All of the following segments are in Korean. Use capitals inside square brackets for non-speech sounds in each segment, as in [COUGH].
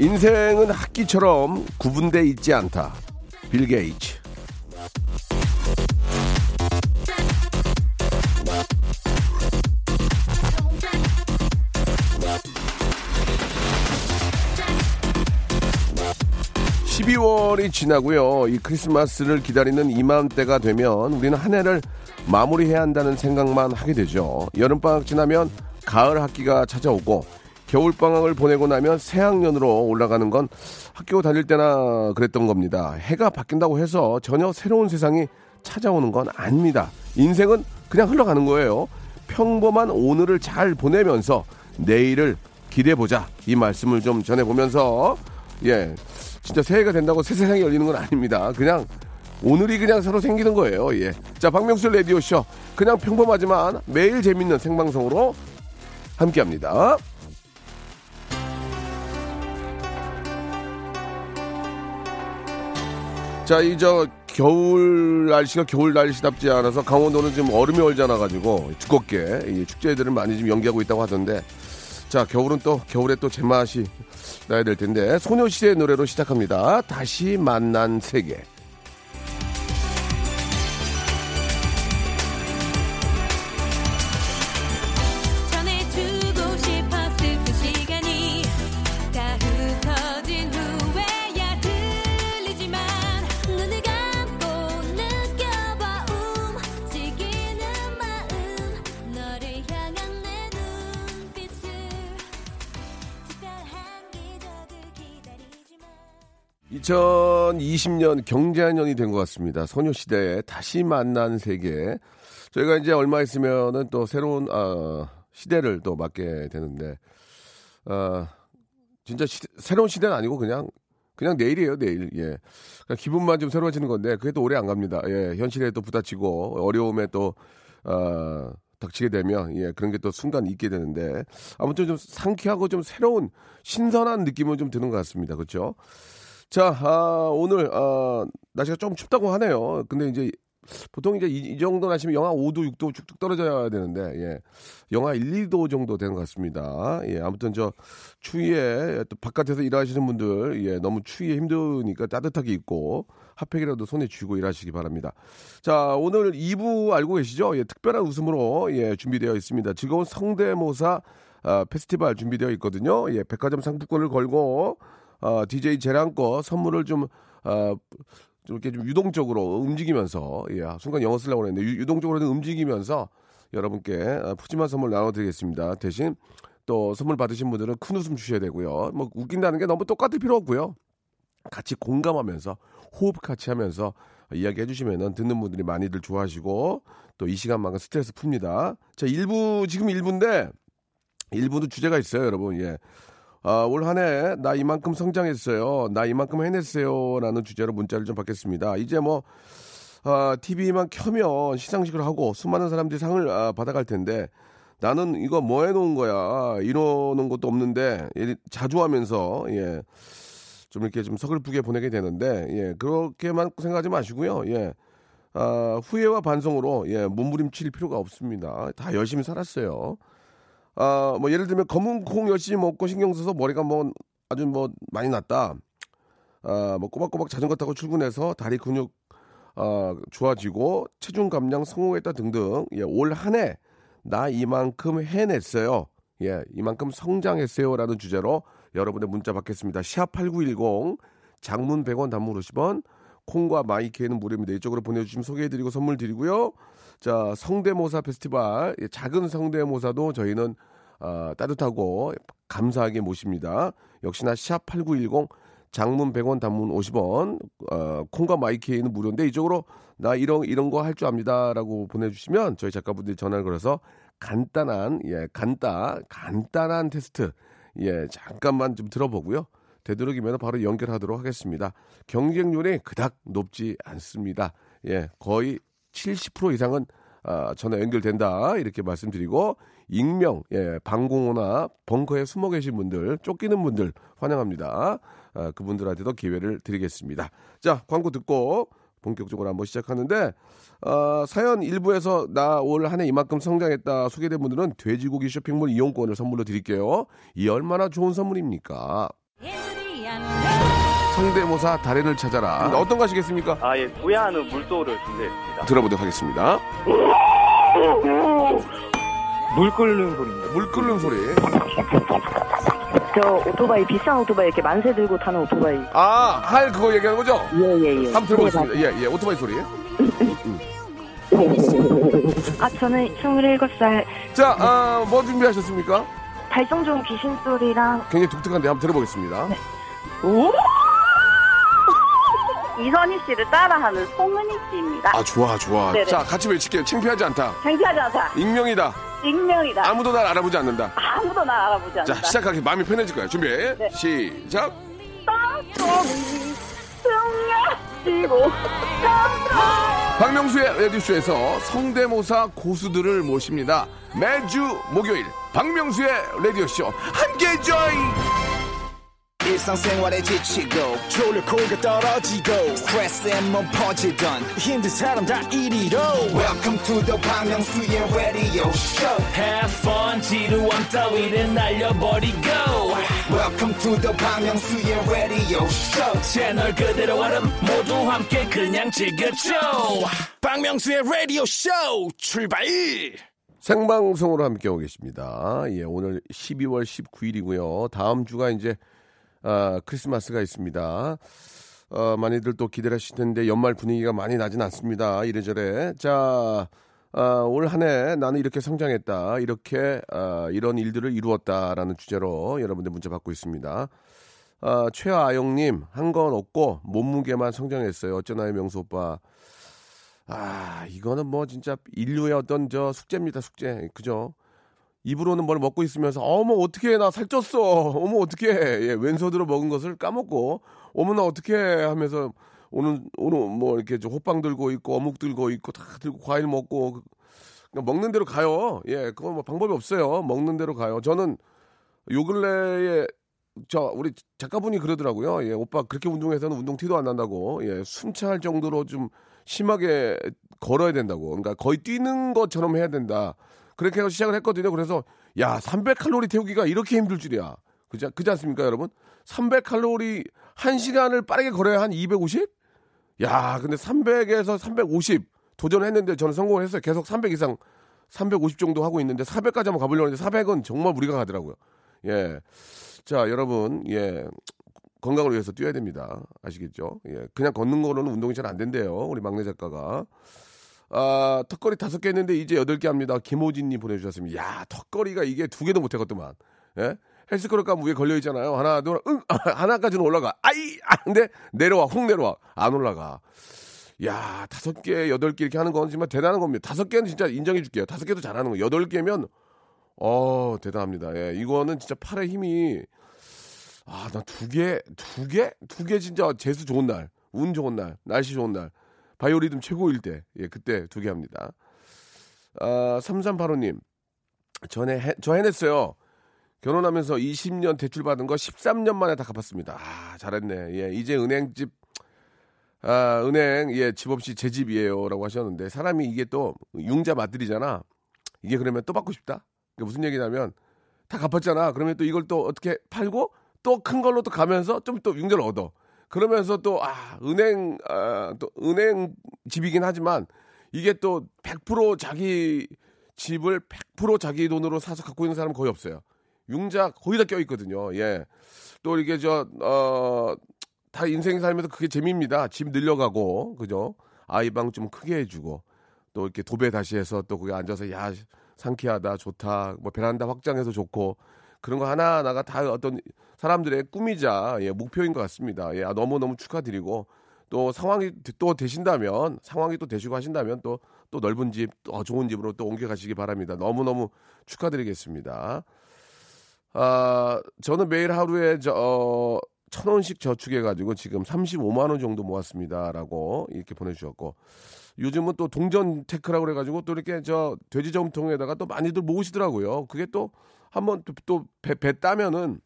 인생은 학기처럼 구분돼 있지 않다 빌 게이츠 12월이 지나고요. 이 크리스마스를 기다리는 이맘때가 되면 우리는 한 해를 마무리해야 한다는 생각만 하게 되죠. 여름방학 지나면 가을 학기가 찾아오고 겨울 방학을 보내고 나면 새 학년으로 올라가는 건 학교 다닐 때나 그랬던 겁니다. 해가 바뀐다고 해서 전혀 새로운 세상이 찾아오는 건 아닙니다. 인생은 그냥 흘러가는 거예요. 평범한 오늘을 잘 보내면서 내일을 기대보자. 이 말씀을 좀 전해 보면서, 예. 진짜 새해가 된다고 새 세상이 열리는 건 아닙니다. 그냥 오늘이 그냥 서로 생기는 거예요. 예. 자, 박명수 레디오 쇼. 그냥 평범하지만 매일 재밌는 생방송으로 함께 합니다. 자, 이 저 겨울 날씨가 겨울 날씨답지 않아서 강원도는 지금 얼음이 얼잖아 가지고 두껍게 이 축제들을 많이 좀 연기하고 있다고 하던데 자, 겨울은 또 겨울에 또 제맛이 나야 될 텐데 소녀시대 노래로 시작합니다. 다시 만난 세계. 2020년 경제년이 된 것 같습니다. 소녀시대의 다시 만난 세계. 저희가 이제 얼마 있으면은 또 새로운 아, 시대를 또 맞게 되는데, 아, 진짜 시- 새로운 시대는 아니고 그냥 그냥 내일이에요, 내일. 예. 그냥 기분만 좀 새로워지는 건데 그게 또 오래 안 갑니다. 예. 현실에 또 부딪히고 어려움에 또 아, 닥치게 되면 예 그런 게 또 순간 있게 되는데 아무튼 좀 상쾌하고 좀 새로운 신선한 느낌은 좀 드는 것 같습니다. 그렇죠? 자, 아, 오늘, 아, 날씨가 좀 춥다고 하네요. 근데 이제, 보통 이제 이, 이 정도 날씨면 영하 5도, 6도 쭉쭉 떨어져야 되는데, 예. 영하 1, 2도 정도 되는 것 같습니다. 예, 아무튼 저, 추위에, 또 바깥에서 일하시는 분들, 예, 너무 추위에 힘드니까 따뜻하게 입고, 핫팩이라도 손에 쥐고 일하시기 바랍니다. 자, 오늘 2부 알고 계시죠? 예, 특별한 웃음으로, 예, 준비되어 있습니다. 즐거운 성대모사, 아, 페스티벌 준비되어 있거든요. 예, 백화점 상품권을 걸고, 어, DJ 재랑 거 선물을 좀, 어, 좀 이렇게 좀 유동적으로 움직이면서, 예, 순간 영어 쓰려고 했는데, 유, 유동적으로 좀 움직이면서 여러분께 어, 푸짐한 선물 나눠드리겠습니다. 대신 또 선물 받으신 분들은 큰 웃음 주셔야 되고요. 뭐 웃긴다는 게 너무 똑같을 필요 없고요. 같이 공감하면서 호흡 같이 하면서 이야기 해주시면은 듣는 분들이 많이들 좋아하시고 또 이 시간만큼 스트레스 풉니다. 자, 1부, 지금 1부인데 1부도 주제가 있어요, 여러분. 예. 아, 올 한 해 나 이만큼 성장했어요. 나 이만큼 해냈어요. 라는 주제로 문자를 좀 받겠습니다. 이제 뭐, 아, TV만 켜면 시상식을 하고 수많은 사람들이 상을 아, 받아갈 텐데 나는 이거 뭐 해놓은 거야. 이러는 것도 없는데 예, 자주 하면서, 예. 좀 이렇게 좀 서글프게 보내게 되는데, 예. 그렇게만 생각하지 마시고요. 예. 아, 후회와 반성으로, 예. 몸부림칠 필요가 없습니다. 다 열심히 살았어요. 아, 뭐 예를 들면 검은 콩 열심히 먹고 신경 써서 머리가 뭐 아주 뭐 많이 났다. 아, 뭐 꼬박꼬박 자전거 타고 출근해서 다리 근육 아, 좋아지고 체중 감량 성공했다 등등. 예, 올 한 해 나 이만큼 해냈어요. 예, 이만큼 성장했어요라는 주제로 여러분의 문자 받겠습니다. 샵 8910 장문 100원 단문 50원 콩과 마이케이는 무료입니다. 이쪽으로 보내주시면 소개해드리고 선물 드리고요. 자, 성대모사 페스티벌, 예, 작은 성대모사도 저희는 아, 따뜻하고 감사하게 모십니다. 역시나 샵 8910 장문 100원 단문 50원 어, 콩과 마이케이는 무료인데 이쪽으로 나 이런 이런 거 할 줄 압니다라고 보내주시면 저희 작가분들이 전화를 걸어서 간단한 예 간단 간단한 테스트 예, 잠깐만 좀 들어보고요. 되도록이면 바로 연결하도록 하겠습니다. 경쟁률이 그닥 높지 않습니다. 예, 거의 70% 이상은 아, 전화 연결된다 이렇게 말씀드리고 익명, 예, 방공호나 벙커에 숨어 계신 분들, 쫓기는 분들 환영합니다. 아, 그분들한테도 기회를 드리겠습니다. 자, 광고 듣고 본격적으로 한번 시작하는데 어, 사연 일부에서 나 올 한 해 이만큼 성장했다 소개된 분들은 돼지고기 쇼핑몰 이용권을 선물로 드릴게요. 이 얼마나 좋은 선물입니까? 성대모사 달인을 찾아라. 어떤 거 하시겠습니까? 아, 예, 부야하는 물소를 준비했습니다. 들어보도록 하겠습니다. [LAUGHS] 물 끓는 소리입니다. 물 끓는 소리. 저 오토바이 비싼 오토바이 이렇게 만세 들고 타는 오토바이. 아, 할 그거 얘기하는 거죠? 예예예. 한번 들어보겠습니다. 예, 예, 오토바이 소리. 아 저는 27살 자, 아, 뭐 준비하셨습니까? 발성 좋은 귀신 소리랑 굉장히 독특한데 한번 들어보겠습니다. 이선희 씨를 따라하는 송은희 씨입니다. 아, 좋아, 좋아. 네네. 자, 같이 외칠게요. 창피하지 않다. 창피하지 않다. 익명이다. 익명이다. 아무도 날 알아보지 않는다. 아무도 나 알아보지 않는다. 자, 시작하기 마음이 편해질 거야. 준비. 네. 시작. 박명수의 라디오쇼에서 성대모사 고수들을 모십니다. 매주 목요일 박명수의 라디오쇼 함께 join. 일상생활에 지치고, 졸려 코가 떨어지고, 스트레스에 몸 퍼지던, 힘든 사람 다 이리로. welcome to the Bang Myung-soo's radio show Have fun 지루함 따위를 날려버리고 welcome to the Bang Myung-soo's radio show 채널 그대로 얼음 모두 함께 그냥 즐겨줘 박명수의 라디오 쇼 출발 생방송으로 함께 오고 계십니다. 예, 오늘 12월 19일이고요. 다음 주가 이제 아, 크리스마스가 있습니다. 어, 많이들 또 기대를 하실 텐데 연말 분위기가 많이 나진 않습니다. 이래저래. 자, 아, 올 한 해 나는 이렇게 성장했다. 이렇게 아, 이런 일들을 이루었다라는 주제로 여러분들 문자 받고 있습니다. 아, 최아영님 한 건 없고 몸무게만 성장했어요. 어쩌나요 명수 오빠. 아, 이거는 뭐 진짜 인류의 어떤 저 숙제입니다, 숙제. 그죠? 입으로는 뭘 먹고 있으면서 어머 어떻게 나 살쪘어. [LAUGHS] 어머 어떻게 예, 왼손으로 먹은 것을 까먹고 어머나 어떻게 하면서 오늘 오늘 뭐 이렇게 저 호빵 들고 있고 어묵 들고 있고 다 들고 과일 먹고 그냥 먹는 대로 가요. 예, 그건 뭐 방법이 없어요. 먹는 대로 가요. 저는 요 근래에 저 우리 작가분이 그러더라고요. 예, 오빠 그렇게 운동해서는 운동 티도 안 난다고. 예, 숨차할 정도로 좀 심하게 걸어야 된다고. 그러니까 거의 뛰는 것처럼 해야 된다. 그렇게 해서 시작을 했거든요. 그래서 야, 300칼로리 태우기가 이렇게 힘들 줄이야. 그지, 그지 않습니까, 여러분? 300칼로리 한 시간을 빠르게 걸어야 한 250? 야, 근데 300에서 350 도전했는데 저는 성공을 했어요. 계속 300 이상 350 정도 하고 있는데 400까지 한번 가보려고 했는데 400은 정말 무리가 가더라고요. 예. 자, 여러분, 예. 건강을 위해서 뛰어야 됩니다. 아시겠죠? 예. 그냥 걷는 거로는 운동이 잘 안 된대요. 우리 막내 작가가. 아, 턱걸이 다섯 개 했는데 이제 여덟 개 합니다. 김호진님 보내주셨습니다. 야, 턱걸이가 이게 두 개도 못 해갔더만. 예? 헬스클럽 가면 위에 걸려 있잖아요. 하나, 둘, 응, [LAUGHS] 하나까지는 올라가. 아이, 아, 근데 내려와, 훅 내려와. 안 올라가. 야, 다섯 개, 여덟 개 이렇게 하는 건 정말 대단한 겁니다. 다섯 개는 진짜 인정해 줄게요. 다섯 개도 잘하는 거. 여덟 개면, 어, 대단합니다. 예, 이거는 진짜 팔의 힘이, 아, 나 두 개, 두 개? 두 개 진짜 재수 좋은 날, 운 좋은 날, 날씨 좋은 날, 바이오리듬 최고일 때, 예, 그때 두 개 합니다. 아, 3385님, 전에, 해, 저 해냈어요. 결혼하면서 20년 대출 받은 거 13년 만에 다 갚았습니다. 아, 잘했네. 예, 이제 은행집, 아, 은행, 예, 집 없이 제 집이에요. 라고 하셨는데, 사람이 이게 또 융자 맛들이잖아. 이게 그러면 또 받고 싶다? 그게 무슨 얘기냐면, 다 갚았잖아. 그러면 또 이걸 또 어떻게 팔고, 또 큰 걸로 또 가면서 좀 또 융자를 얻어. 그러면서 또, 아, 은행, 아, 또 은행 집이긴 하지만, 이게 또 100% 자기 집을 100% 자기 돈으로 사서 갖고 있는 사람은 거의 없어요. 융자 거의 다 껴있거든요. 예. 또 이게 저, 어, 다 인생 살면서 그게 재미입니다. 집 늘려가고, 그죠? 아이 방 좀 크게 해주고, 또 이렇게 도배 다시 해서 또 거기 앉아서, 야, 상쾌하다, 좋다, 뭐 베란다 확장해서 좋고, 그런 거 하나하나가 다 어떤 사람들의 꿈이자, 예, 목표인 것 같습니다. 예, 아, 너무너무 축하드리고, 또 상황이 또 되신다면, 상황이 또 되시고 하신다면 또, 또 넓은 집, 또 좋은 집으로 또 옮겨가시기 바랍니다. 너무너무 축하드리겠습니다. 아, 저는 매일 하루에 저, 어, 천 원씩 저축해가지고 지금 35만 원 정도 모았습니다라고 이렇게 보내주셨고 요즘은 또 동전 테크라고 그래가지고 또 이렇게 저 돼지 저금통에다가 또 많이들 모으시더라고요. 그게 또 한번 또 배 배 따면은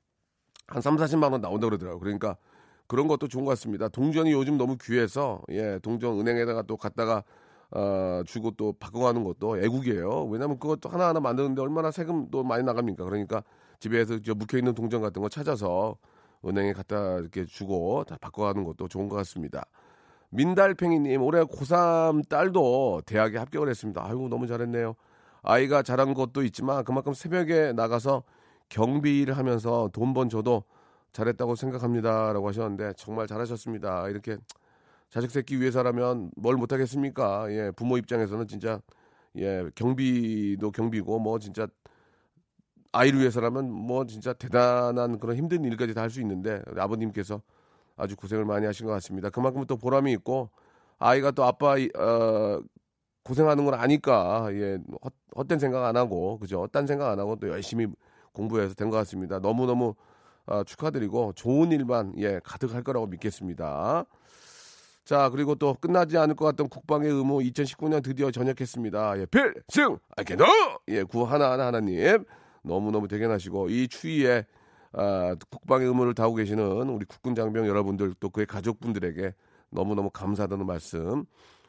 한 3, 40만 원 나온다 그러더라고요. 그러니까 그런 것도 좋은 것 같습니다. 동전이 요즘 너무 귀해서 예, 동전 은행에다가 또 갖다가 어, 주고 또 바꿔가는 것도 애국이에요. 왜냐하면 그것도 하나하나 만드는데 얼마나 세금도 많이 나갑니까? 그러니까 집에서 저 묵혀 있는 동전 같은 거 찾아서 은행에 갖다 이렇게 주고 다 바꿔가는 것도 좋은 것 같습니다. 민달팽이님 올해 고3 딸도 대학에 합격을 했습니다. 아이고 너무 잘했네요. 아이가 잘한 것도 있지만 그만큼 새벽에 나가서 경비 일을 하면서 돈 번 저도 잘했다고 생각합니다라고 하셨는데 정말 잘하셨습니다. 이렇게 자식 새끼 위해서라면 뭘 못하겠습니까? 예, 부모 입장에서는 진짜 예 경비도 경비고 뭐 진짜 아이를 위해서라면 뭐 진짜 대단한 그런 힘든 일까지 다 할 수 있는데 아버님께서 아주 고생을 많이 하신 것 같습니다. 그만큼 또 보람이 있고 아이가 또 아빠 어, 고생하는 걸 아니까 예 헛, 헛된 생각 안 하고 그죠? 딴 생각 안 하고 또 열심히 공부해서 된 것 같습니다. 너무 너무 어, 축하드리고 좋은 일만 예 가득할 거라고 믿겠습니다. 자 그리고 또 끝나지 않을 것 같던 국방의 의무 2019년 드디어 전역했습니다. 예, 필승 아케노 예구 하나 하나 하나님 너무 너무 대견하시고 이 추위에 아, 국방의 의무를 다하고 계시는 우리 국군 장병 여러분들 또 그의 가족분들에게 너무 너무 감사하다는 말씀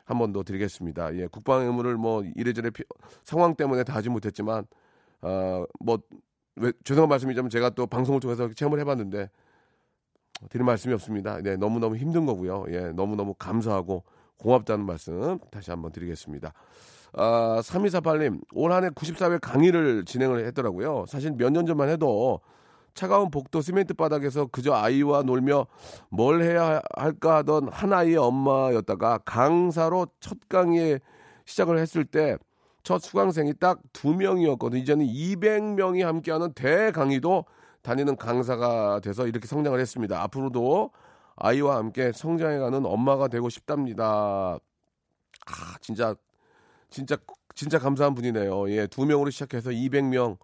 한 번 더 드리겠습니다. 예, 국방의 의무를 뭐 이래저래 피, 상황 때문에 다 하지 못했지만 어뭐 죄송한 말씀이지만 제가 또 방송을 통해서 체험을 해봤는데 드릴 말씀이 없습니다. 네, 너무 너무 힘든 거고요. 예, 너무 너무 감사하고 고맙다는 말씀 다시 한번 드리겠습니다. 아, 3248님, 올 한해 94회 강의를 진행을 했더라고요. 사실 몇 년 전만 해도 차가운 복도 시멘트 바닥에서 그저 아이와 놀며 뭘 해야 할까 하던 한 아이의 엄마였다가 강사로 첫 강의에 시작을 했을 때 첫 수강생이 딱 두 명이었거든요. 이제는 200명이 함께하는 대강의도 다니는 강사가 돼서 이렇게 성장을 했습니다. 앞으로도 아이와 함께 성장해가는 엄마가 되고 싶답니다. 아, 진짜, 진짜, 진짜 감사한 분이네요. 예, 두 명으로 시작해서 200명.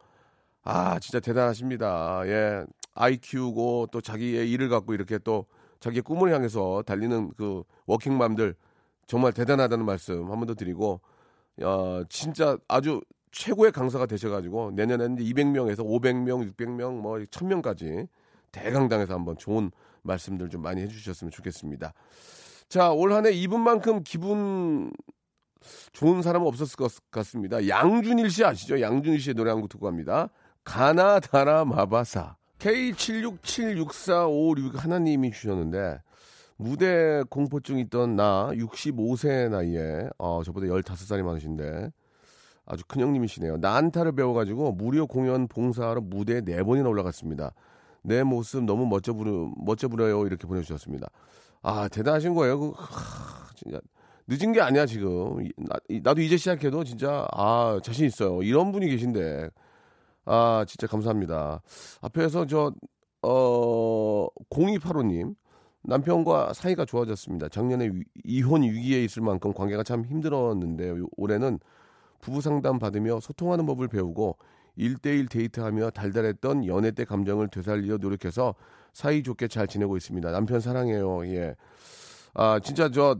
아, 진짜 대단하십니다. 예, 아이 키우고 또 자기의 일을 갖고 이렇게 또 자기의 꿈을 향해서 달리는 그 워킹맘들 정말 대단하다는 말씀 한 번 더 드리고, 어, 진짜 아주 최고의 강사가 되셔가지고 내년에는 200명에서 500명, 600명, 뭐 1000명까지 대강당에서 한번 좋은 말씀들 좀 많이 해주셨으면 좋겠습니다. 자, 올 한 해 이분만큼 기분 좋은 사람은 없었을 것 같습니다. 양준일 씨 아시죠? 양준일 씨의 노래 한 곡 듣고 갑니다. 가나다라 마바사. K76764566 하나님이 주셨는데 무대 공포증 있던 나 65세 나이에 어, 저보다 15살이 많으신데 아주 큰 형님이시네요. 난타를 배워가지고 무료 공연 봉사하러 무대에 네 번이나 올라갔습니다. 내 모습 너무 멋져 부르 멋져 부려요 이렇게 보내주셨습니다. 아 대단하신 거예요. 그, 하, 진짜 늦은 게 아니야 지금. 나, 나도 이제 시작해도 진짜 아 자신 있어요. 이런 분이 계신데 아 진짜 감사합니다. 앞에서 저 어, 0285님 남편과 사이가 좋아졌습니다. 작년에 위, 이혼 위기에 있을 만큼 관계가 참 힘들었는데 올해는 부부 상담 받으며 소통하는 법을 배우고 1대1 데이트하며 달달했던 연애 때 감정을 되살리려 노력해서 사이좋게 잘 지내고 있습니다. 남편 사랑해요. 예. 아, 진짜 저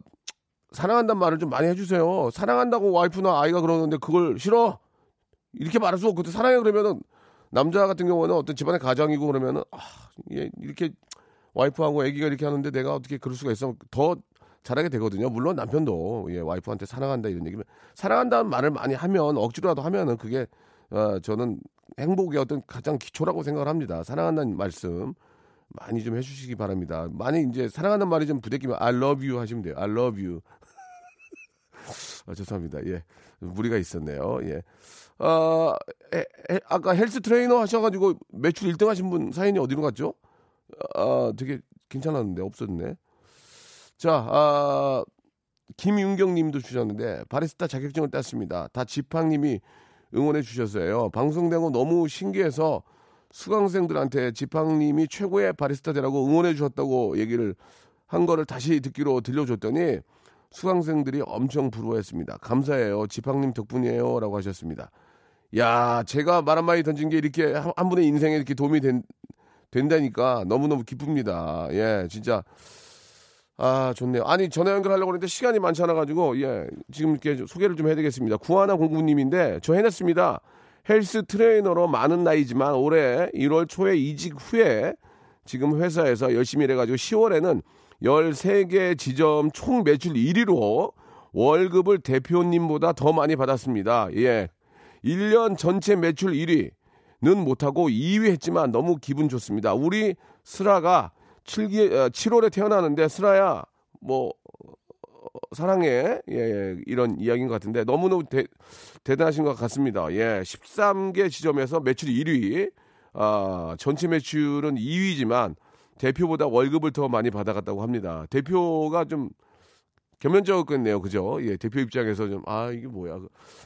사랑한다는 말을 좀 많이 해주세요. 사랑한다고 와이프나 아이가 그러는데 그걸 싫어? 이렇게 말할 수 없고, 사랑해 그러면은 남자 같은 경우는 어떤 집안의 가장이고 그러면은 아, 예, 이렇게 와이프하고 아기가 이렇게 하는데 내가 어떻게 그럴 수가 있어? 더 잘하게 되거든요. 물론 남편도 예, 와이프한테 사랑한다 이런 얘기면 사랑한다는 말을 많이 하면 억지로라도 하면은 그게 어, 저는 행복의 어떤 가장 기초라고 생각을 합니다. 사랑한다는 말씀 많이 좀 해주시기 바랍니다. 많이 이제 사랑하는 말이 좀 부대끼면 I love you 하시면 돼요. I love you. 아, 죄송합니다. 예. 무리가 있었네요. 예. 어, 에, 에, 아까 헬스 트레이너 하셔가지고 매출 1등 하신 분 사연이 어디로 갔죠? 아, 되게 괜찮았는데, 없었네. 자, 아, 김윤경 님도 주셨는데, 바리스타 자격증을 땄습니다. 다 지팡 님이 응원해 주셨어요. 방송된 거 너무 신기해서 수강생들한테 지팡 님이 최고의 바리스타 되라고 응원해 주셨다고 얘기를 한 거를 다시 듣기로 들려줬더니 수강생들이 엄청 부러워했습니다. 감사해요. 지팡님 덕분이에요. 라고 하셨습니다. 야, 제가 말 한마디 던진 게 이렇게 한, 한 분의 인생에 이렇게 도움이 된, 된다니까 너무너무 기쁩니다. 예, 진짜. 아, 좋네요. 아니, 전화 연결하려고 했는데 시간이 많지 않아가지고, 예, 지금 이렇게 소개를 좀 해야 되겠습니다. 구하나 공구님인데, 저 해냈습니다. 헬스 트레이너로 많은 나이지만 올해 1월 초에 이직 후에 지금 회사에서 열심히 일해가지고 10월에는 13개 지점 총 매출 1위로 월급을 대표님보다 더 많이 받았습니다. 예. 1년 전체 매출 1위는 못하고 2위 했지만 너무 기분 좋습니다. 우리 슬아가 7기, 7월에 태어나는데 슬아야, 뭐, 어, 사랑해. 예, 예, 이런 이야기인 것 같은데 너무너무 대, 대단하신 것 같습니다. 예, 13개 지점에서 매출 1위. 아, 전체 매출은 2위지만 대표보다 월급을 더 많이 받아갔다고 합니다. 대표가 좀 겸연쩍었겠네요. 그죠? 예, 대표 입장에서 좀, 아, 이게 뭐야.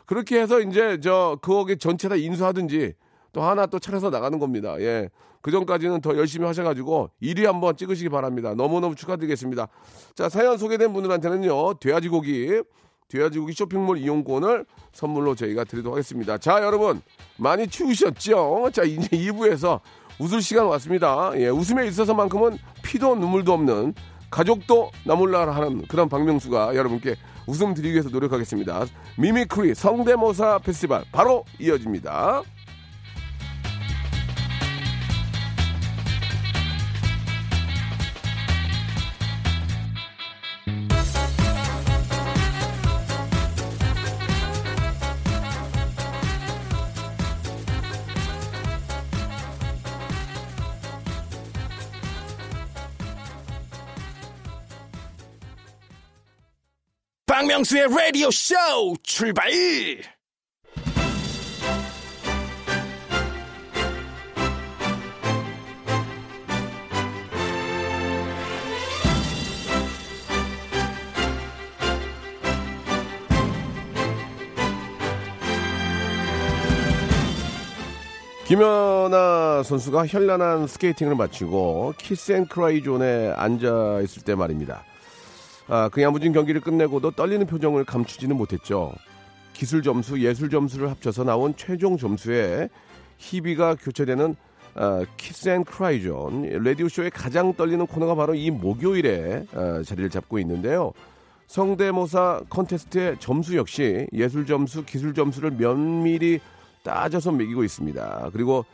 그렇게 해서 이제 저, 거기 전체 다 인수하든지 또 하나 또 차려서 나가는 겁니다. 예. 그 전까지는 더 열심히 하셔가지고 1위 한번 찍으시기 바랍니다. 너무너무 축하드리겠습니다. 자, 사연 소개된 분들한테는요, 돼지고기, 돼지고기 쇼핑몰 이용권을 선물로 저희가 드리도록 하겠습니다. 자, 여러분, 많이 추우셨죠? 자, 이제 2부에서 웃을 시간 왔습니다. 예, 웃음에 있어서만큼은 피도 눈물도 없는 가족도 나몰라라 하는 그런 박명수가 여러분께 웃음 드리기 위해서 노력하겠습니다. mimicry 성대모사 페스티벌 바로 이어집니다. 박명수의 라디오 쇼 출발! 김연아 선수가 현란한 스케이팅을 마치고 kiss and cry zone에 앉아 있을 때 말입니다. 아, 그 야무진 경기를 끝내고도 떨리는 표정을 감추지는 못했죠. 기술 점수, 예술 점수를 합쳐서 나온 최종 점수에 희비가 교체되는 아, kiss and cry zone 라디오 쇼의 가장 떨리는 코너가 바로 이 목요일에 아, 자리를 잡고 있는데요. 성대모사 컨테스트의 점수 역시 예술 점수, 기술 점수를 면밀히 따져서 매기고 있습니다. 그리고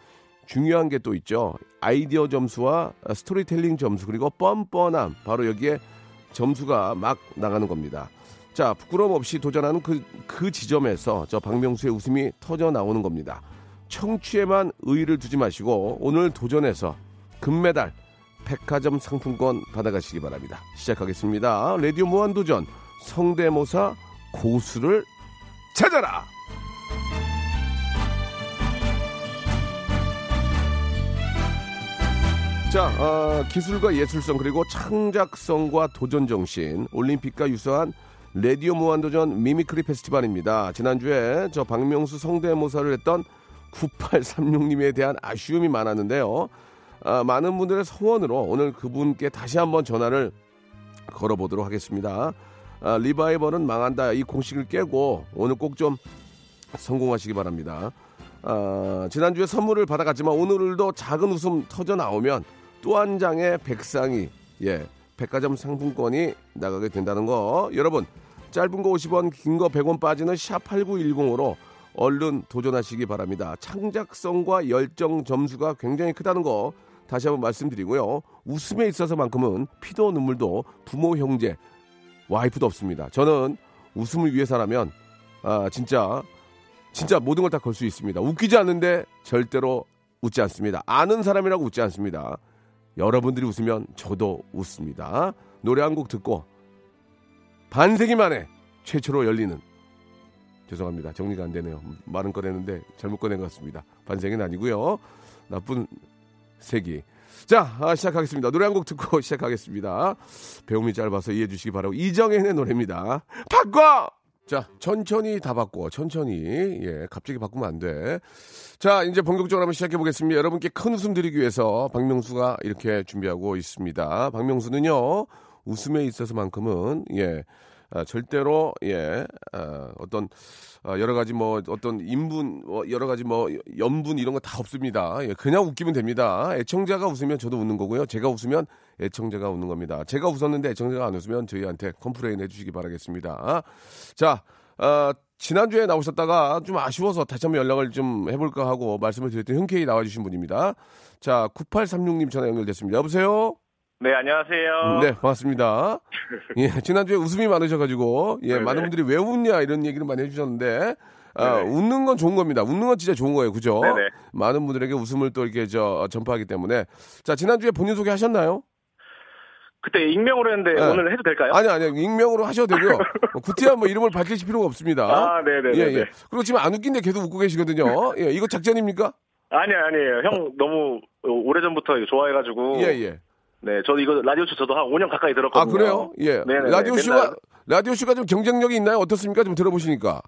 중요한 게 또 있죠. 아이디어 점수와 스토리텔링 점수 그리고 뻔뻔함 바로 여기에 점수가 막 나가는 겁니다. 자 부끄러움 없이 도전하는 그, 그 지점에서 저 박명수의 웃음이 터져 나오는 겁니다. 청취에만 의의를 두지 마시고 오늘 도전해서 금메달 백화점 상품권 받아가시기 바랍니다. 시작하겠습니다. 라디오 무한도전 성대모사 고수를 찾아라. 자, 어, 기술과 예술성 그리고 창작성과 도전 정신 올림픽과 유사한 레디오 무한도전 mimicry 페스티벌입니다. 지난주에 저 박명수 성대모사를 했던 9836님에 대한 아쉬움이 많았는데요. 아, 많은 분들의 성원으로 오늘 그분께 다시 한번 전화를 걸어보도록 하겠습니다. 아, 리바이벌은 망한다 이 공식을 깨고 오늘 꼭 좀 성공하시기 바랍니다. 아, 지난주에 선물을 받아갔지만 오늘도 작은 웃음 터져 나오면 또 한 장의 백상이 예 백화점 상품권이 나가게 된다는 거 여러분 짧은 거 50원 긴 거 100원 빠지는 샵 8910으로 얼른 도전하시기 바랍니다 창작성과 열정 점수가 굉장히 크다는 거 다시 한번 말씀드리고요 웃음에 있어서만큼은 피도 눈물도 부모 형제 와이프도 없습니다 저는 웃음을 위해서라면 아 진짜 진짜 모든 걸 다 걸 수 있습니다. 웃기지 않는데 절대로 웃지 않습니다. 아는 사람이라고 웃지 않습니다. 여러분들이 웃으면 저도 웃습니다. 노래 한 곡 듣고 반세기 만에 최초로 열리는 죄송합니다. 정리가 안 되네요. 말은 꺼내는데 잘못 꺼낸 것 같습니다. 반세기는 아니고요. 나쁜 세기. 자, 아, 시작하겠습니다. 노래 한 곡 듣고 [LAUGHS] 시작하겠습니다. 배움이 짧아서 이해해 주시기 바라고 이정현의 노래입니다. 바꿔! 자, 천천히 다 바꿔. 천천히. 예, 갑자기 바꾸면 안 돼. 자, 이제 본격적으로 한번 시작해 보겠습니다. 여러분께 큰 웃음 드리기 위해서 박명수가 이렇게 준비하고 있습니다. 박명수는요, 웃음에 있어서만큼은, 예, 아, 절대로 예 아, 어떤 아, 여러 가지 뭐 어떤 인분 뭐 여러 가지 뭐 염분 이런 거 다 없습니다. 예, 그냥 웃기면 됩니다. 애청자가 웃으면 저도 웃는 거고요. 제가 웃으면 애청자가 웃는 겁니다. 제가 웃었는데 애청자가 안 웃으면 저희한테 complain 해주시기 바라겠습니다. 자, 아, 지난주에 나오셨다가 좀 아쉬워서 다시 한번 연락을 좀 해볼까 하고 말씀을 드렸더니 흔쾌히 나와주신 분입니다. 자, 9836님 전화 연결됐습니다. 여보세요? 네, 안녕하세요. 네, 반갑습니다. 예, [LAUGHS] 지난주에 웃음이 많으셔가지고, 예, 네네. 많은 분들이 왜 웃냐 이런 얘기를 많이 해주셨는데, 아, 네네. 웃는 건 좋은 겁니다. 웃는 건 진짜 좋은 거예요. 그죠? 네네. 많은 분들에게 웃음을 또 이렇게 저, 전파하기 때문에. 자, 지난주에 본인 소개 하셨나요? 그때 익명으로 했는데 네. 오늘 해도 될까요? 아니, 아니, 익명으로 하셔도 되고요. [LAUGHS] 뭐 구태한 뭐 이름을 밝히실 필요가 없습니다. 아, 네네네. 예, 예. 그리고 지금 안 웃긴데 계속 웃고 계시거든요. 예, 이거 작전입니까? 아니요, 아니에요. 형 너무 오래 전부터 이거 좋아해가지고. 예, 예. 네, 저도 이거 라디오 쇼 저도 한 5년 가까이 아, 들었거든요. 그래요? 예. 네네네. 라디오 맨날- 쇼가, 라디오 쇼가 좀 경쟁력이 있나요? 어떻습니까? 좀 들어보시니까.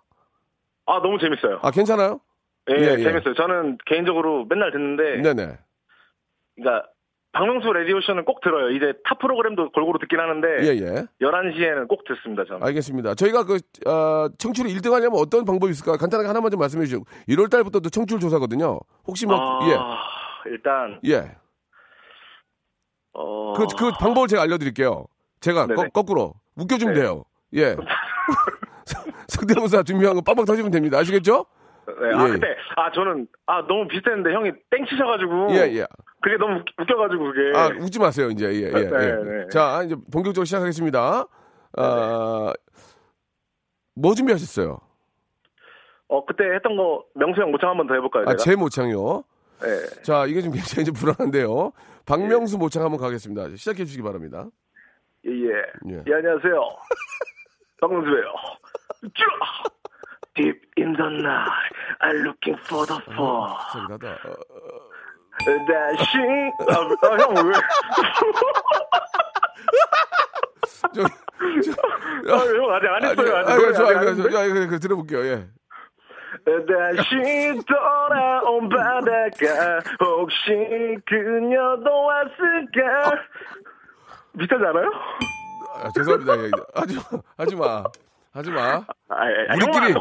아, 너무 재밌어요. 아, 괜찮아요? 예, 예, 예. 재밌어요. 저는 개인적으로 맨날 듣는데. 네네. 그러니까 박명수 라디오 쇼는 꼭 들어요. 이제 타 프로그램도 골고루 듣긴 하는데. 예, 예. 11시에는 꼭 듣습니다, 저는. 알겠습니다. 저희가 그, 어, 청취율 1등 하려면 어떤 방법이 있을까요? 간단하게 하나만 좀 말씀해 주시고. 1월 달부터 또 청취율 조사거든요. 혹시 뭐, 아, 일단, 예, 예. 어. 그, 그 방법을 제가 알려드릴게요. 제가 네네. 거, 꾸로 웃겨주면 네. 돼요. 예. [LAUGHS] 성대모사 준비한 거 빵빵 터지면 됩니다. 아시겠죠? 네, 아, 예. 그때, 아, 저는, 아, 너무 비슷했는데 형이 땡치셔가지고. 예, 예. 그게 너무 웃- 웃겨가지고, 그게. 아, 웃지 마세요, 이제. 예, 예, 네, 예. 네. 자, 이제 본격적으로 시작하겠습니다. 아, 뭐 준비하셨어요? 어, 그때 했던 거, 명수 형 모창 한번 더 해볼까요? 아, 제가? 제 모창이요. 네. 자, 이게 좀 굉장히 좀 불안한데요. 박명수 모창 한번 가겠습니다. 시작해 주시기 바랍니다. 예, 예. 예. 예, 안녕하세요. [LAUGHS] 박명수예요. 쭈! Deep in the night, I'm looking for the fall. 비싸긴 하다. 어, Dashing. 아, 아, 형, 왜? 저, [LAUGHS] 아, 형, 아직 안 했어요. 아직. 아, 노래 저, 아직 아, 안 저, 했는데? 아, 그래, 그래, 들어볼게요. 예. 다시 돌아온 바닷가 혹시 그녀도 왔을까 비슷하지 않아요? 아, 죄송합니다. 예. 하지 마. 하지 마. 하지 마. 아, 아, 우리끼리,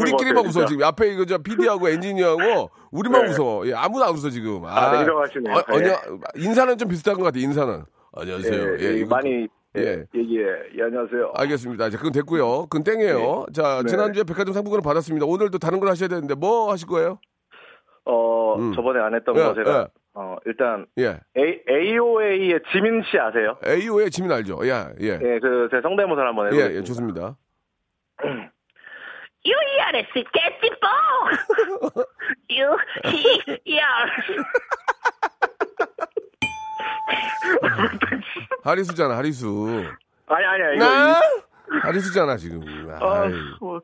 우리끼리만 웃어. 지금. 앞에 이거 저 PD하고 엔지니어하고 우리만 네. 웃어. 예, 아무도 안 웃어, 지금. 아, 네, 인정하시네요. 어, 네. 아니야, 인사는 좀 비슷한 것 같아, 인사는. 안녕하세요. 예, 예, 예, 이거- 많이 예, 예. 예, 예, 예, 안녕하세요. 알겠습니다. 자, 그건 됐고요. 그건 땡이에요. 자, 네. 지난주에 백화점 상품권을 받았습니다. 오늘도 다른 걸 하셔야 되는데 뭐 하실 거예요? 어, 음. 저번에 안 했던 예, 거 제가 예. 어, 일단 예. A, AOA의 지민 씨 아세요? AO의 지민 알죠? 예, 예. 예, 그 제 성대모사를 한번 예, 해보겠습니다. 예, 좋습니다. You are a sketchy You here. 하리수잖아, 하리수. 아니 아니야 이거 나? 이- 하리수잖아, 지금. 아. 뭐,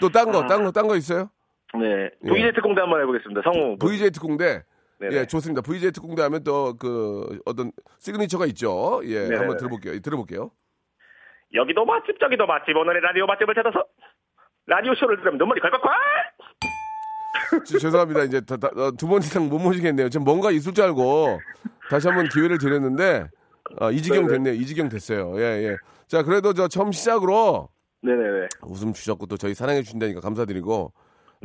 또 딴 거, 딴 거, 딴 거 있어요? 네 예. VJ 특공대 한번 해보겠습니다. 성우 VJ 특공대. 네네. 예, 좋습니다. VJ 특공대 하면 또 그 어떤 시그니처가 있죠. 예, 네네네. 한번 들어볼게요. 들어볼게요. 여기도 맛집 저기도 맛집 오늘의 라디오 맛집을 찾아서 라디오 쇼를 들으면 눈물이 콸콸콸 지- 죄송합니다. 이제 다- 다- 어, 두번 이상 못 모시겠네요. 지금 뭔가 있을 줄 알고 다시 한번 기회를 드렸는데 아, 이지경 네네. 됐네요. 이지경 됐어요. 예, 예. 자, 그래도 저 처음 시작으로 네네네 웃음 주셨고 또 저희 사랑해 주신다니까 감사드리고.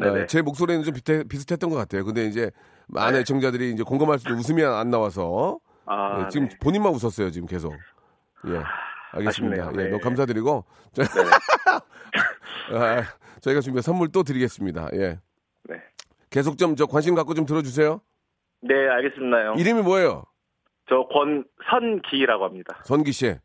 어, 제 목소리는 좀 비슷해, 비슷했던 것 같아요. 근데 이제 많은 네. 애청자들이 이제 공감할 수도 웃음이 안 나와서 아 예, 지금 네. 본인만 웃었어요. 지금 계속. 예. 알겠습니다. 아쉽네요. 예, 네. 너무 감사드리고 자, [LAUGHS] 아, 저희가 준비한 선물 또 드리겠습니다. 예. 네. 계속 좀 저 관심 갖고 좀 들어주세요. 네 알겠습니다 형. 이름이 뭐예요? 저 권선기라고 합니다. 선기 씨.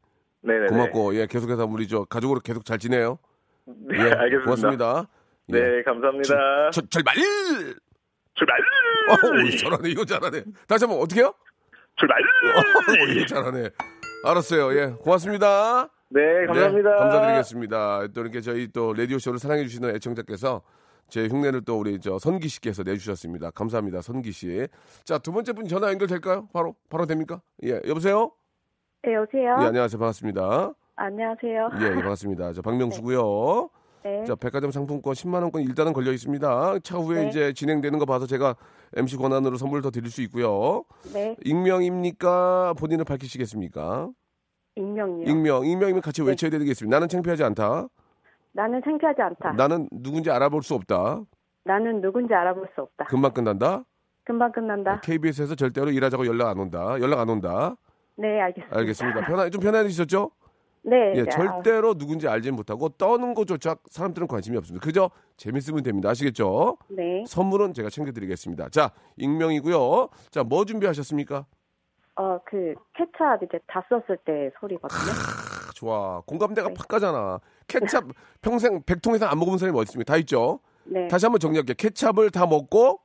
네네네. 고맙고 예 계속해서 우리 저 가족으로 계속 잘 지내요. 네 예, 알겠습니다. 고맙습니다. 예. 네 감사합니다. 저, 출발! 출발 어, 잘하네. 이거 잘하네. 다시 한번 어떻게 해요? 출발. 어, 이거 잘하네. 알았어요. 예. 고맙습니다. 네 감사합니다. 네, 감사드리겠습니다. 또 이렇게 저희 또 라디오 쇼를 사랑해 주시는 애청자께서 제 흉내를 또 우리 저 선기 씨께서 내주셨습니다. 감사합니다, 선기 씨. 자, 두 번째 분 전화 연결될까요? 바로 바로 됩니까? 예, 여보세요. 네, 여보세요? 예, 안녕하세요, 반갑습니다. 안녕하세요. 예, 예, 반갑습니다. 저 박명수고요. 네. 자, 백화점 상품권 10만 원권 일단은 걸려 있습니다. 차후에 네. 이제 진행되는 거 봐서 제가 MC 권한으로 선물 더 드릴 수 있고요. 네. 익명입니까? 본인을 밝히시겠습니까? 익명이요. 익명. 익명이면 같이 외쳐야 되겠습니다. 나는 창피하지 않다. 나는 창피하지 않다. 나는 누군지 알아볼 수 없다. 나는 누군지 알아볼 수 없다. 금방 끝난다. 금방 끝난다. KBS에서 절대로 일하자고 연락 안 온다. 연락 안 온다. 네, 알겠습니다. 알겠습니다. 편안 좀 편안해지셨죠? 네. 예, 네, 절대로 누군지 알지 못하고 떠는 것조차 사람들은 관심이 없습니다. 그저 재밌으면 됩니다. 아시겠죠? 아, 네. 선물은 제가 챙겨드리겠습니다. 자, 익명이고요. 자, 뭐 준비하셨습니까? 어, 그 케찹 이제 다 썼을 때 소리거든요. 아, 좋아. 공감대가 네. 팍 가잖아. 케찹 평생 100통 이상 안 먹어본 사람이 어디 있습니까? 다 있죠? 네. 다시 한번 정리할게요. 케찹을 다 먹고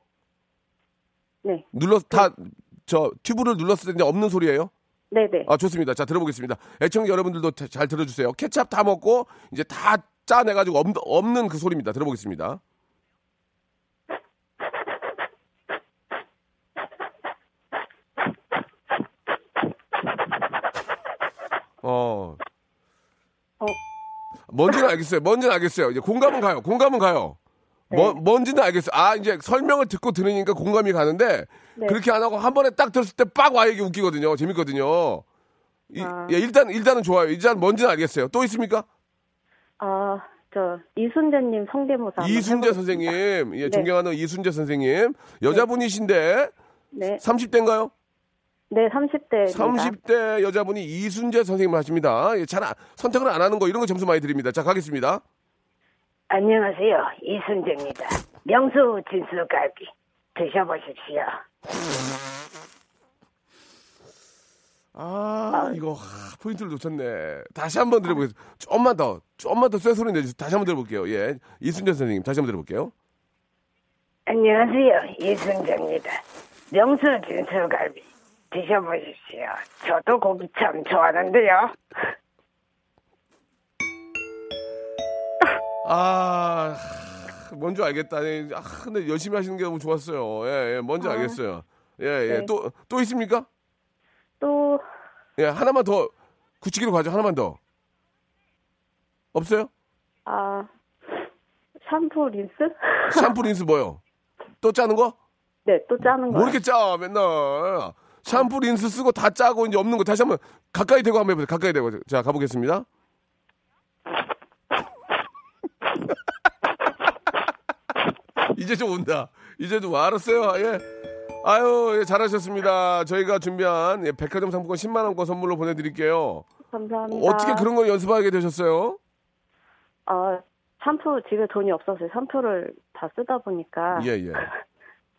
네. 눌러 다저 튜브를 눌렀을 때 없는 소리예요? 네, 네. 아 좋습니다. 자 들어보겠습니다. 애청자 여러분들도 자- 잘 들어 주세요. 케찹 다 먹고 이제 다 짜내 가지고 없, 없는 그 소리입니다. 들어보겠습니다. 어. 어. 뭔지는 알겠어요. 뭔지는 알겠어요. 이제 공감은 가요. 공감은 가요. 뭐, 뭔지는 알겠어요. 아, 이제 설명을 듣고 들으니까 공감이 가는데, 네. 그렇게 안 하고 한 번에 딱 들었을 때 빡 와, 이게 웃기거든요. 재밌거든요. 이- 아. 예, 일단, 일단은 좋아요. 일단 뭔지는 알겠어요. 또 있습니까? 아, 저 이순재님 성대모사. 이순재. 선생님, 예, 네. 존경하는 이순재 선생님. 여자분이신데, 네. 30대인가요? 네, 30대. 30대 여자분이 이순재 선생님 하십니다. 예, 잘 아- 선택을 안 하는 거, 이런 거 점수 많이 드립니다. 자, 가겠습니다. 안녕하세요. 이순재입니다. 명수 진수갈비 드셔보십시오. 아, 이거 하, 포인트를 놓쳤네. 다시 한번 들어보겠습니다. 좀만 더, 좀만 더 쇠소리 내주세요. 다시 한번 들어볼게요. 예, 이순재 선생님 다시 한번 들어볼게요. 안녕하세요. 이순재입니다. 명수 진수갈비 드셔보십시오. 저도 고기 참 좋아하는데요. 아, 하, 뭔지 알겠다. 예, 아, 근데 열심히 하시는 게 너무 좋았어요. 예, 예, 뭔지 알겠어요. 예, 예. 네. 또, 또 있습니까? 또 예, 하나만 더, 굳히기로 가죠. 하나만 더. 없어요? 아, 샴푸 린스? 샴푸 린스 뭐요? 또 짜는 거? 네, 또 짜는 거. 뭐 이렇게 짜, 맨날. 샴푸 린스 쓰고 다 짜고 이제 없는 거 다시 한번 가까이 대고 한번 해보세요. 가까이 대고. 자, 가보겠습니다. [LAUGHS] 이제 좀 온다. 이제 좀 알았어요. 예. 아유, 예, 잘하셨습니다. 저희가 준비한 예, 백화점 상품권 10만원 권 선물로 보내드릴게요. 감사합니다. 어떻게 그런 걸 연습하게 되셨어요? 아, 샴푸 집에 돈이 없어서 샴푸를 다 쓰다 보니까 예, 예.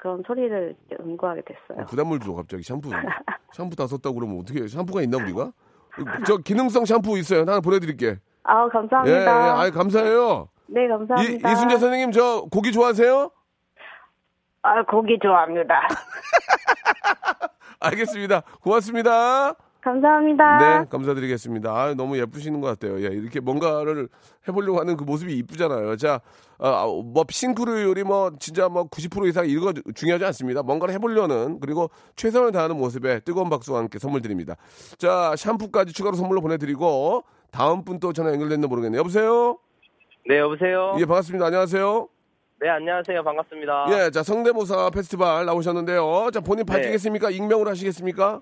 그런 소리를 은구하게 됐어요. 어, 부담을 줘, 갑자기. 샴푸. [LAUGHS] 샴푸 다 썼다고 그러면 어떻게, 샴푸가 있나, 우리가? 저 기능성 샴푸 있어요. 하나 보내드릴게. 아, 예, 예. 감사합니다. 아이, 감사해요. 네, 이, 감사합니다. 이순재 선생님, 저 고기 좋아하세요? 아, 고기 좋아합니다. [LAUGHS] 알겠습니다. 고맙습니다. 감사합니다. 네, 감사드리겠습니다. 아, 너무 예쁘시는 것 같아요. 예, 이렇게 뭔가를 해보려고 하는 그 모습이 이쁘잖아요. 자, 아, 뭐 싱크로율이 뭐 진짜 뭐 90% 이상 이거 중요하지 않습니다. 뭔가를 해보려는 그리고 최선을 다하는 모습에 뜨거운 박수와 함께 선물 드립니다. 자, 샴푸까지 추가로 선물로 보내드리고 다음 분 또 전화 연결됐나 모르겠네요. 여보세요? 네, 여보세요? 예, 반갑습니다. 안녕하세요. 네, 안녕하세요. 반갑습니다. 예, 자, 성대모사 페스티벌 나오셨는데요. 자, 본인 네. 밝히겠습니까? 익명으로 하시겠습니까?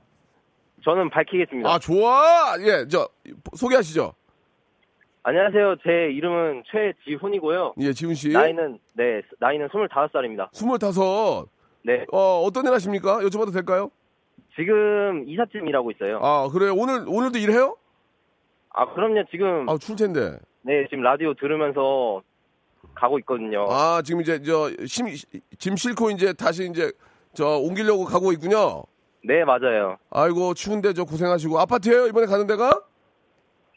저는 밝히겠습니다. 아, 좋아! 예, 저, 소개하시죠. 안녕하세요. 제 이름은 최지훈이고요. 예, 지훈 씨. 나이는, 네, 나이는 25살입니다. 스물다섯. 네, 어, 어떤 일 하십니까? 여쭤봐도 될까요? 지금 이삿짐 일하고 있어요. 아, 그래요? 오늘, 오늘도 일해요? 아, 그럼요. 지금, 아, 출 텐데. 네, 지금 라디오 들으면서 가고 있거든요. 아, 지금 이제, 저, 심, 짐 싣고 이제 다시 이제, 저, 옮기려고 가고 있군요. 네, 맞아요. 아이고, 추운데 저 고생하시고. 아파트에요? 이번에 가는 데가?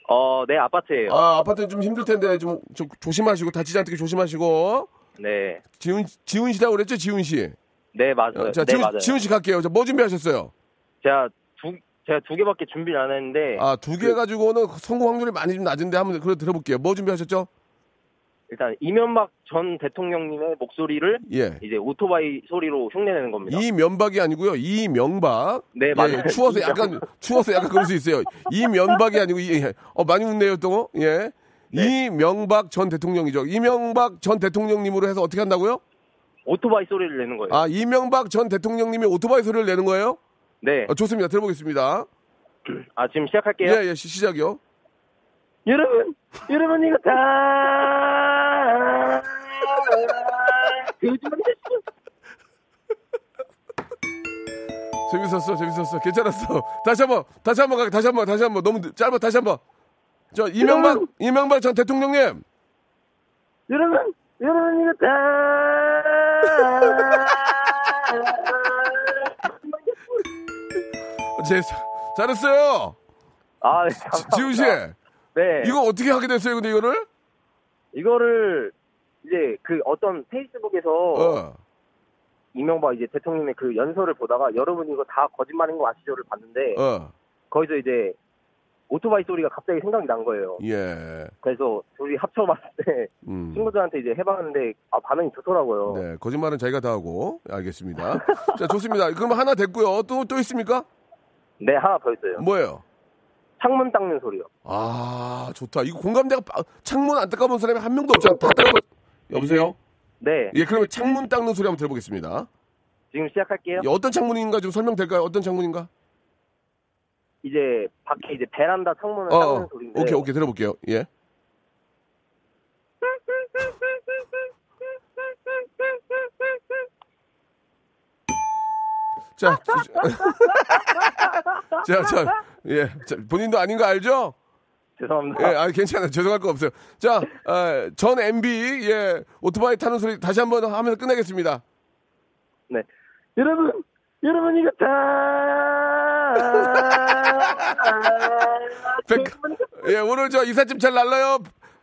어, 네, 아파트예요. 아, 아파트 좀 힘들 텐데, 좀, 좀 조심하시고, 다치지 않게 조심하시고. 네, 지훈, 지훈 씨라고 그랬죠? 지훈 씨. 네, 맞아요. 어, 자, 네, 지훈, 맞아요. 지훈 씨 갈게요. 자, 뭐 준비하셨어요? 제가 두, 제가 두 개밖에 준비를 안 했는데, 아, 두 개 가지고는 성공 확률이 많이 좀 낮은데 한번 그래 들어볼게요. 뭐 준비하셨죠? 일단 이명박 전 대통령님의 목소리를 예. 이제 오토바이 소리로 흉내내는 겁니다. 이면박이 아니고요. 이명박. 네, 예, 맞아요. 예, 추워서 약간 추워서 약간 그럴 수 있어요. 이면박이 아니고 이, 예. 어 많이 웃네요 또. 예. 네. 이명박 전 대통령이죠. 이명박 전 대통령님으로 해서 어떻게 한다고요? 오토바이 소리를 내는 거예요. 아, 이명박 전 대통령님이 오토바이 소리를 내는 거예요? 네. 어, 좋습니다. 들어보겠습니다. 아, 지금 시작할게요. 예, 예, 시- 시작이요. 여러분, 여러분 이거 다 재밌었어, 재밌었어. 괜찮았어. 다시 한 번, 다시 한번 가, 다시 한 번, 다시 한 번. 너무 늦- 짧아, 다시 한 번. 저, 이명박, 이명박 전 대통령님. 여러분, 여러분 이거 다 제, 잘했어요. 아, 네, 지- 감사합니다. 지훈 씨. 네. 이거 어떻게 하게 됐어요, 근데 이거를? 이거를 이제 그 어떤 페이스북에서 어. 이명박 이제 대통령의 그 연설을 보다가 여러분 이거 다 거짓말인 거 아시죠를 봤는데 어. 거기서 이제 오토바이 소리가 갑자기 생각이 난 거예요. 예. 그래서 둘이 합쳐봤을 때 음. 친구들한테 이제 해봤는데 아 반응이 좋더라고요. 네, 거짓말은 자기가 다 하고. 알겠습니다. 자, 좋습니다. 그럼 하나 됐고요. 또, 또 있습니까? 네 하나 더 있어요. 뭐예요? 창문 닦는 소리요. 아, 좋다. 이거 공감대가, 빠- 창문 안 닦아본 사람이 한 명도 없잖아. 다 닦아본. 여보세요? 네 예, 그러면 창문 닦는 소리 한번 들어보겠습니다. 지금 시작할게요. 예, 어떤 창문인가 좀 설명될까요? 어떤 창문인가? 이제 밖에 이제 베란다 창문을 어, 닦는 어. 소리인데 오케이, 오케이. 들어볼게요. 예. 자, 자, 자, 예, 자, 본인도 아닌 거 알죠? 죄송합니다. 예, 아, 괜찮아요. 죄송할 거 없어요. 자, 아, 전 MB, 예, 오토바이 타는 소리 다시 한번 하면서 끝내겠습니다. 네 여러분 여러분 이거 다 [LAUGHS] 백, 예, 오늘 저 이삿짐 잘 날라요.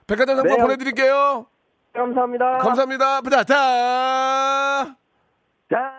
백화점 상품 네. 보내드릴게요. 감사합니다. 감사합니다. 부다타. 자.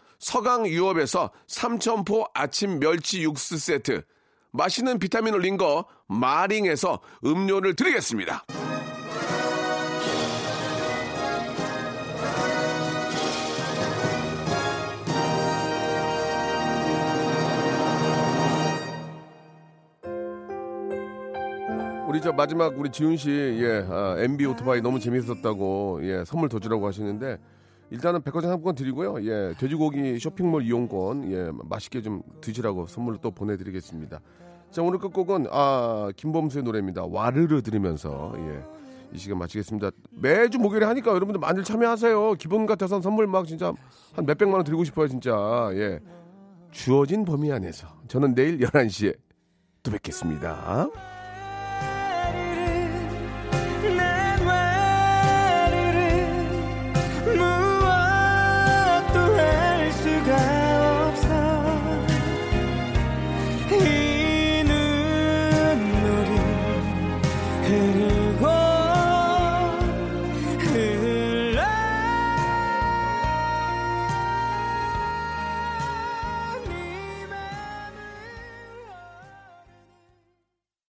서강 유업에서 삼천포 아침 멸치 육수 세트, 맛있는 비타민 올린 거 마링에서 음료를 드리겠습니다. 우리 저 마지막 우리 지훈 씨, 예, 아, MB 오토바이 너무 재밌었다고, 예, 선물 더 주라고 하시는데, 일단은 백화점 상품권 드리고요, 예, 돼지고기 쇼핑몰 이용권, 예, 맛있게 좀 드시라고 선물로 또 보내드리겠습니다. 자, 오늘 끝곡은, 아, 김범수의 노래입니다. 와르르 들으면서, 예, 이 시간 마치겠습니다. 매주 목요일에 하니까 여러분들 많이 참여하세요. 기분 같아서 선물 막 진짜 한 몇백만 원 드리고 싶어요, 진짜. 예. 주어진 범위 안에서. 저는 내일 11시에 또 뵙겠습니다.